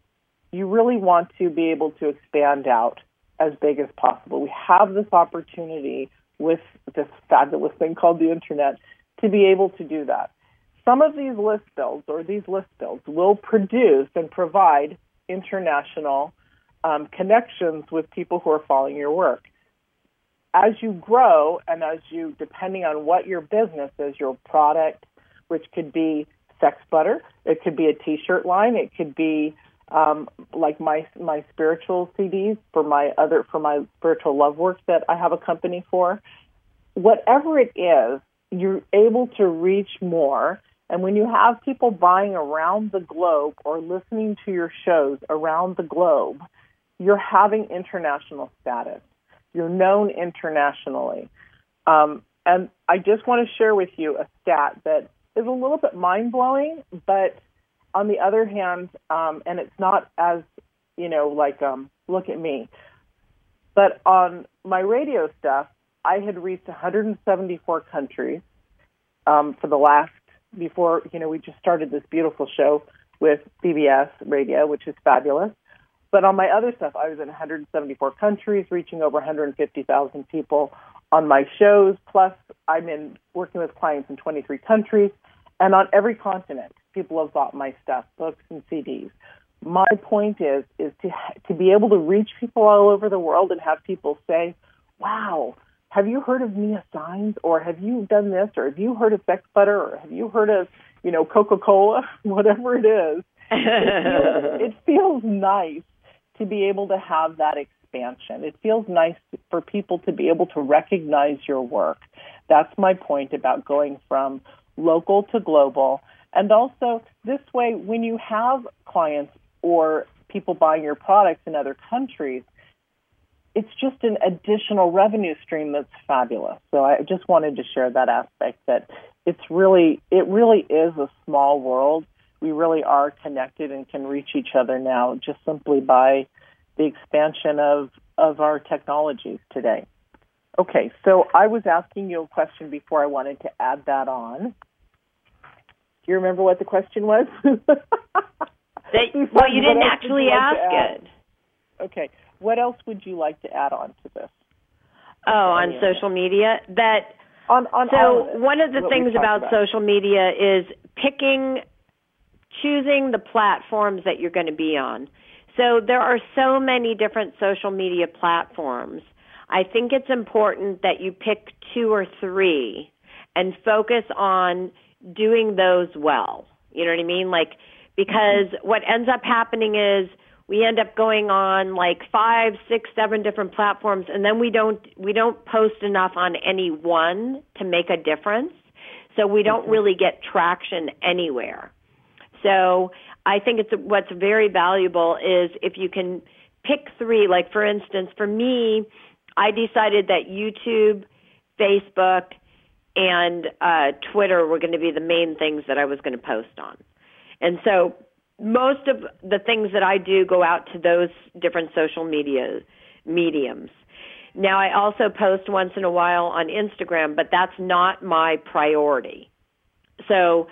B: you really want to be able to expand out as big as possible. We have this opportunity with this fabulous thing called the internet to be able to do that. Some of these list builds or these list builds will produce and provide international um, connections with people who are following your work. As you grow and as you, depending on what your business is, your product, which could be sex butter, it could be a t-shirt line, it could be um, like my my spiritual CDs for my other for my spiritual love work that I have a company for. Whatever it is, you're able to reach more. And when you have people buying around the globe or listening to your shows around the globe, you're having international status. You're known internationally. Um, and I just want to share with you a stat that is a little bit mind blowing, but on the other hand, um, and it's not as you know like um, look at me, but on my radio stuff, I had reached 174 countries um, for the last before you know we just started this beautiful show with BBS Radio, which is fabulous. But on my other stuff, I was in 174 countries, reaching over 150,000 people on my shows. Plus, I'm in working with clients in 23 countries, and on every continent, people have bought my stuff, books and CDs. My point is is to to be able to reach people all over the world and have people say, "Wow, have you heard of Mia Signs? Or have you done this? Or have you heard of Sex Butter? Or have you heard of you know Coca Cola? Whatever it is, it feels, it feels nice to be able to have that expansion. It feels nice for people to be able to recognize your work. That's my point about going from local to global. And also, this way, when you have clients or people buying your products in other countries, it's just an additional revenue stream that's fabulous. So I just wanted to share that aspect that it's really, it really is a small world. We really are connected and can reach each other now just simply by the expansion of, of our technologies today. Okay, so I was asking you a question before I wanted to add that on. Do you remember what the question was?
C: That, well, you didn't
B: What else would
C: actually
B: you like
C: ask it.
B: Okay, what else would you like to add on to this?
C: Oh, on social media. That
B: On, on
C: so
B: of
C: one of the things
B: talked
C: about, social media is picking choosing the platforms that you're going to be on. So there are so many different social media platforms. I think it's important that you pick two or three and focus on doing those well. You know what I mean? Like because what ends up happening is we end up going on like five, six, seven different platforms, and then we don't we don't post enough on any one to make a difference. So we don't really get traction anywhere. So I think it's what's very valuable is if you can pick three. Like for instance, for me, I decided that YouTube, Facebook, and uh, Twitter were going to be the main things that I was going to post on. And so most of the things that I do go out to those different social media mediums. Now I also post once in a while on Instagram, but that's not my priority. So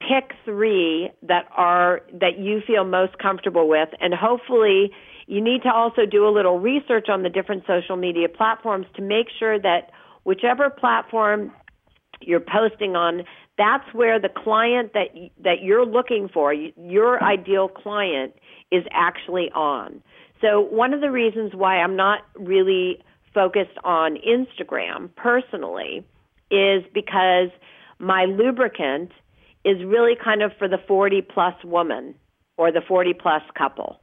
C: pick 3 that are that you feel most comfortable with and hopefully you need to also do a little research on the different social media platforms to make sure that whichever platform you're posting on that's where the client that that you're looking for, your ideal client is actually on. So one of the reasons why I'm not really focused on Instagram personally is because my lubricant is really kind of for the 40 plus woman or the 40 plus couple.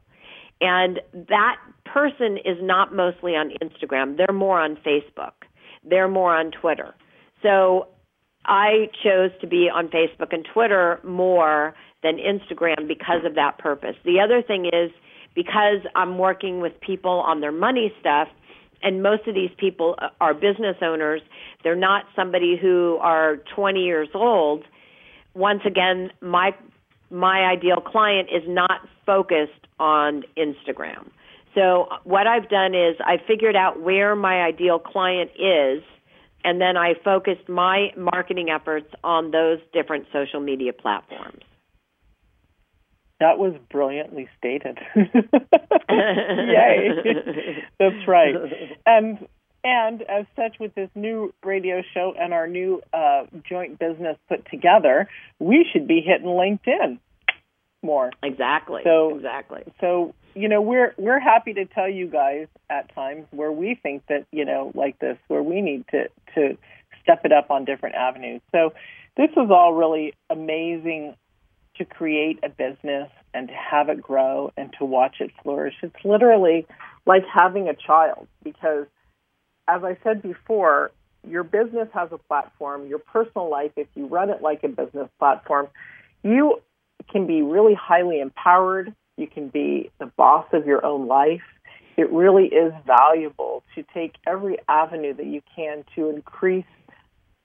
C: And that person is not mostly on Instagram. They're more on Facebook. They're more on Twitter. So I chose to be on Facebook and Twitter more than Instagram because of that purpose. The other thing is because I'm working with people on their money stuff, and most of these people are business owners, they're not somebody who are 20 years old. Once again, my my ideal client is not focused on Instagram. So what I've done is I figured out where my ideal client is and then I focused my marketing efforts on those different social media platforms.
B: That was brilliantly stated. Yay. That's right. And and as such with this new radio show and our new uh, joint business put together, we should be hitting LinkedIn more.
C: Exactly.
B: So
C: exactly.
B: So you know we're we're happy to tell you guys at times where we think that you know like this where we need to to step it up on different avenues. So this is all really amazing to create a business and to have it grow and to watch it flourish. It's literally like having a child because as I said before, your business has a platform, your personal life if you run it like a business platform, you can be really highly empowered. You can be the boss of your own life. It really is valuable to take every avenue that you can to increase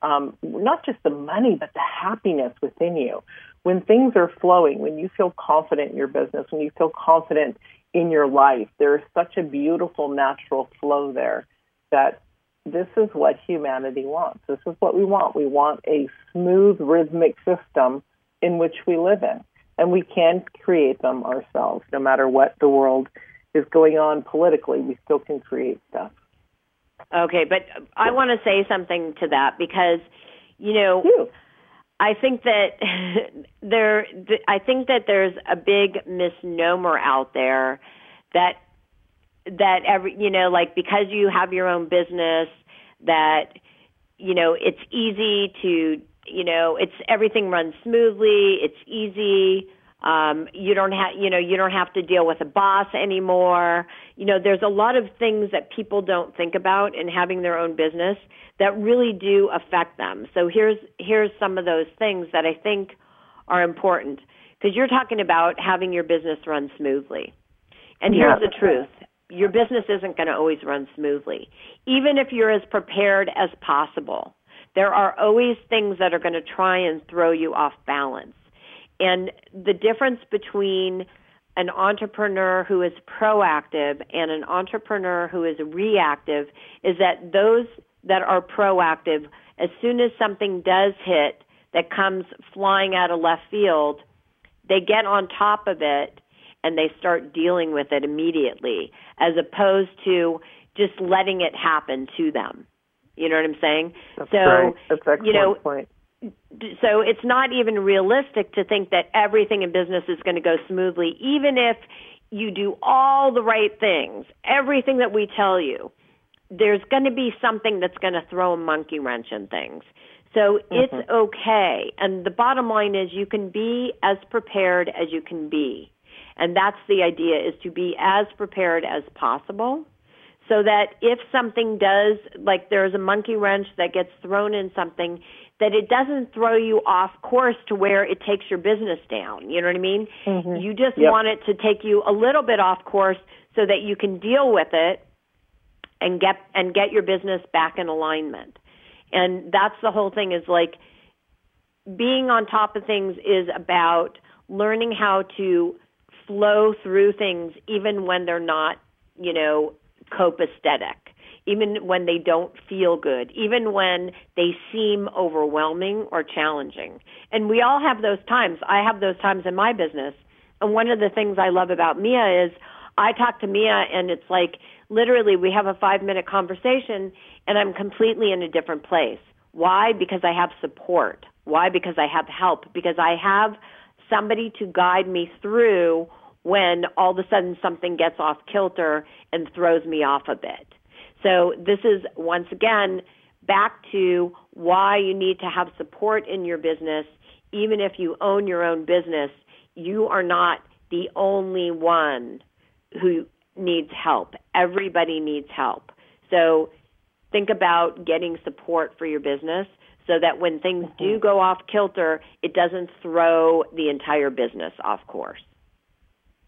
B: um, not just the money, but the happiness within you. When things are flowing, when you feel confident in your business, when you feel confident in your life, there is such a beautiful natural flow there that this is what humanity wants. This is what we want. We want a smooth, rhythmic system in which we live in and we can create them ourselves. No matter what the world is going on politically, we still can create stuff.
C: Okay, but I want to say something to that because, you know, I think that there, I think that there's a big misnomer out there that that every, you know, like because you have your own business, that you know it's easy to you know, it's everything runs smoothly. It's easy. Um, you don't have, you know, you don't have to deal with a boss anymore. You know, there's a lot of things that people don't think about in having their own business that really do affect them. So here's here's some of those things that I think are important because you're talking about having your business run smoothly. And here's yeah. the truth. Your business isn't going to always run smoothly. Even if you're as prepared as possible there are always things that are going to try and throw you off balance. And the difference between an entrepreneur who is proactive and an entrepreneur who is reactive is that those that are proactive, as soon as something does hit that comes flying out of left field, they get on top of it and they start dealing with it immediately as opposed to just letting it happen to them. You know what I'm saying?
B: That's so, right. That's excellent
C: you know,
B: point.
C: So it's not even realistic to think that everything in business is going to go smoothly, even if you do all the right things, everything that we tell you. There's going to be something that's going to throw a monkey wrench in things. So mm-hmm. it's okay. And the bottom line is you can be as prepared as you can be. And that's the idea is to be as prepared as possible so that if something does, like there's a monkey wrench that gets thrown in something, that it doesn't throw you off course to where it takes your business down. You know what I mean? Mm-hmm. You just yep. want it to take you a little bit off course so that you can deal with it and get and get your business back in alignment. And that's the whole thing is like being on top of things is about learning how to flow through things even when they're not, you know, copacetic, even when they don't feel good, even when they seem overwhelming or challenging. And we all have those times. I have those times in my business. And one of the things I love about Mia is I talk to Mia and it's like literally we have a five minute conversation and I'm completely in a different place. Why? Because I have support. Why? Because I have help. Because I have somebody to guide me through when all of a sudden something gets off kilter and throws me off a bit. So this is once again back to why you need to have support in your business. Even if you own your own business, you are not the only one who needs help. Everybody needs help. So think about getting support for your business so that when things mm-hmm. do go off kilter, it doesn't throw the entire business off course.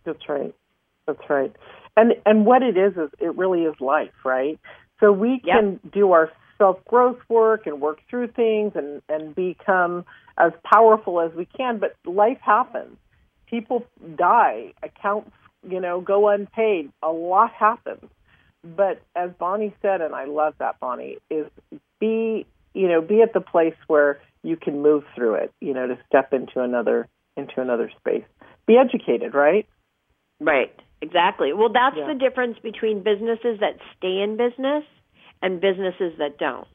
B: That's right. That's right. And and what it is is it really is life, right? So we can yep. do our self growth work and work through things and and become as powerful as we can, but life happens. People die, accounts, you know, go unpaid. A lot happens. But as Bonnie said, and I love that Bonnie, is be you know, be at the place where you can move through it, you know, to step into another into another space. Be educated, right?
C: Right. Exactly. Well, that's yeah. the difference between businesses that stay in business and businesses that don't.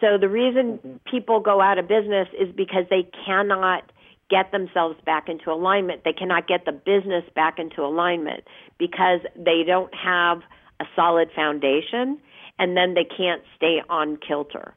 C: So the reason mm-hmm. people go out of business is because they cannot get themselves back into alignment. They cannot get the business back into alignment because they don't have a solid foundation and then they can't stay on kilter.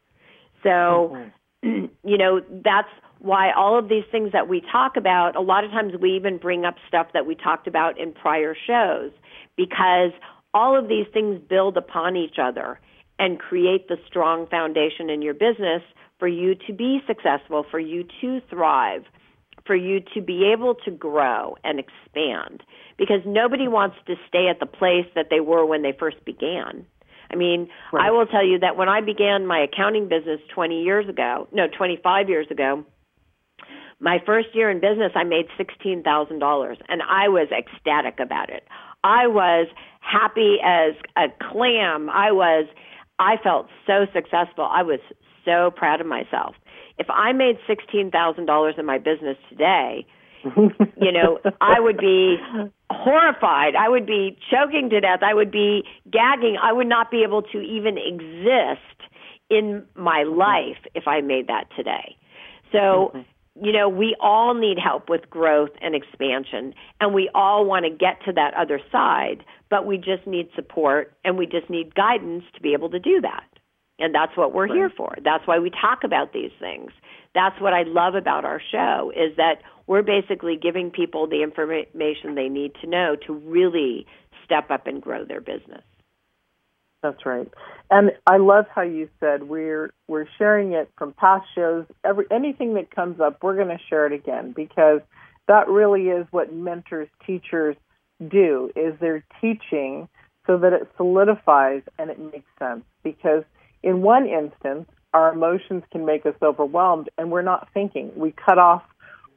C: So, mm-hmm. you know, that's why all of these things that we talk about, a lot of times we even bring up stuff that we talked about in prior shows because all of these things build upon each other and create the strong foundation in your business for you to be successful, for you to thrive, for you to be able to grow and expand. Because nobody wants to stay at the place that they were when they first began. I mean, right. I will tell you that when I began my accounting business 20 years ago, no, 25 years ago, my first year in business, I made $16,000 and I was ecstatic about it. I was happy as a clam. I was, I felt so successful. I was so proud of myself. If I made $16,000 in my business today, you know, I would be horrified. I would be choking to death. I would be gagging. I would not be able to even exist in my life if I made that today. So, mm-hmm. You know, we all need help with growth and expansion, and we all want to get to that other side, but we just need support and we just need guidance to be able to do that. And that's what we're right. here for. That's why we talk about these things. That's what I love about our show is that we're basically giving people the information they need to know to really step up and grow their business.
B: That's right. And I love how you said we're we're sharing it from past shows. Every anything that comes up, we're going to share it again because that really is what mentors, teachers do is they're teaching so that it solidifies and it makes sense because in one instance our emotions can make us overwhelmed and we're not thinking. We cut off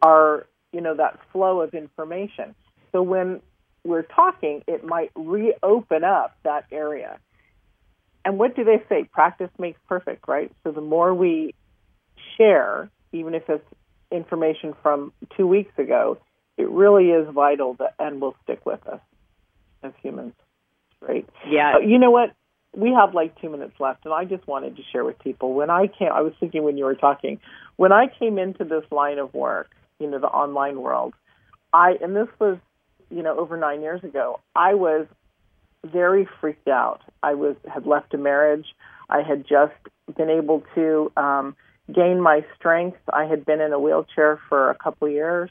B: our, you know, that flow of information. So when we're talking, it might reopen up that area. And what do they say? Practice makes perfect, right? So the more we share, even if it's information from two weeks ago, it really is vital that, and will stick with us as humans. Right?
C: Yeah.
B: you know what? We have like two minutes left, and I just wanted to share with people. When I came, I was thinking when you were talking, when I came into this line of work, you know, the online world. I and this was, you know, over nine years ago. I was very freaked out. I was had left a marriage. I had just been able to um, gain my strength. I had been in a wheelchair for a couple years,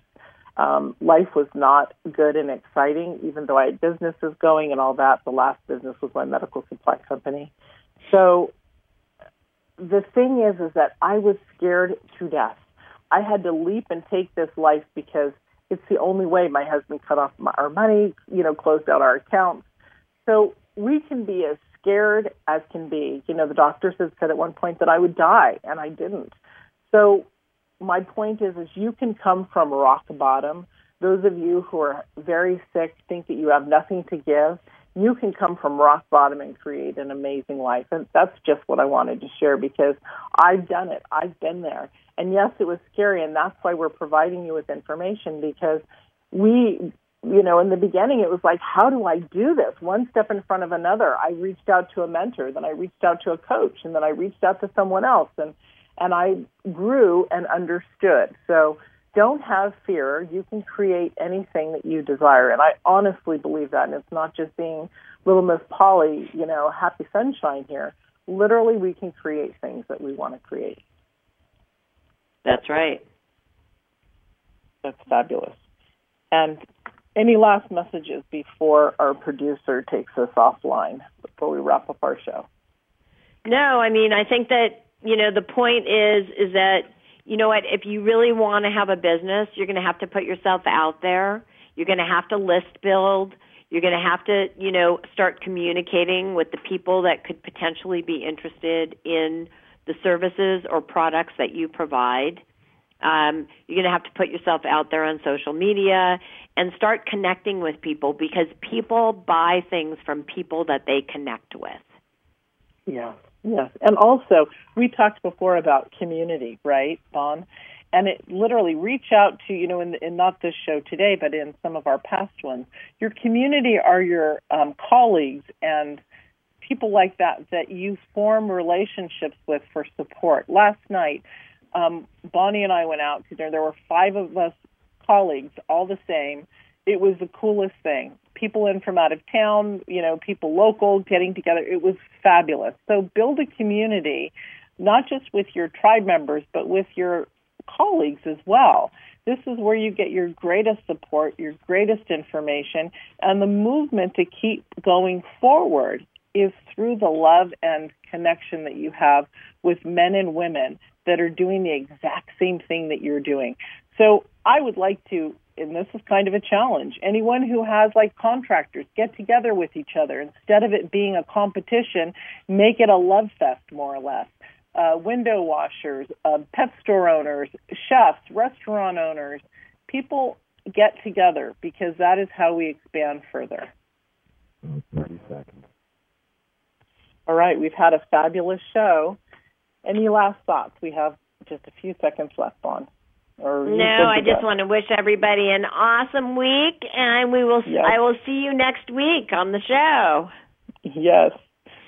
B: Um, life was not good and exciting, even though I had businesses going and all that. The last business was my medical supply company. So the thing is, is that I was scared to death. I had to leap and take this life because it's the only way. My husband cut off my, our money, you know, closed out our accounts. So we can be as scared as can be. You know, the doctors have said at one point that I would die, and I didn't. So my point is, is you can come from rock bottom. Those of you who are very sick think that you have nothing to give. You can come from rock bottom and create an amazing life. And that's just what I wanted to share because I've done it. I've been there. And yes, it was scary. And that's why we're providing you with information because we, you know, in the beginning, it was like, how do I do this? One step in front of another. I reached out to a mentor, then I reached out to a coach, and then I reached out to someone else. And and I grew and understood. So don't have fear. You can create anything that you desire. And I honestly believe that. And it's not just being little Miss Polly, you know, happy sunshine here. Literally, we can create things that we want to create.
C: That's right.
B: That's fabulous. And any last messages before our producer takes us offline, before we wrap up our show?
C: No, I mean, I think that you know, the point is is that you know what, if you really want to have a business, you're going to have to put yourself out there. You're going to have to list build. You're going to have to, you know, start communicating with the people that could potentially be interested in the services or products that you provide. Um, you're going to have to put yourself out there on social media and start connecting with people because people buy things from people that they connect with.
B: Yeah. Yes, and also we talked before about community, right, Bon? And it literally reach out to you know in, in not this show today, but in some of our past ones. Your community are your um, colleagues and people like that that you form relationships with for support. Last night, um, Bonnie and I went out to dinner. There were five of us colleagues, all the same. It was the coolest thing people in from out of town, you know, people local getting together. It was fabulous. So build a community, not just with your tribe members, but with your colleagues as well. This is where you get your greatest support, your greatest information, and the movement to keep going forward is through the love and connection that you have with men and women that are doing the exact same thing that you're doing. So I would like to and this is kind of a challenge. Anyone who has like contractors get together with each other instead of it being a competition, make it a love fest more or less. Uh, window washers, uh, pet store owners, chefs, restaurant owners, people get together because that is how we expand further.
A: 30 seconds.
B: All right, we've had a fabulous show. Any last thoughts? We have just a few seconds left on.
C: Or no, I just want to wish everybody an awesome week, and we will. Yes. I will see you next week on the show.
B: Yes,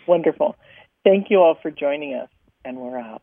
B: wonderful. Thank you all for joining us, and we're out.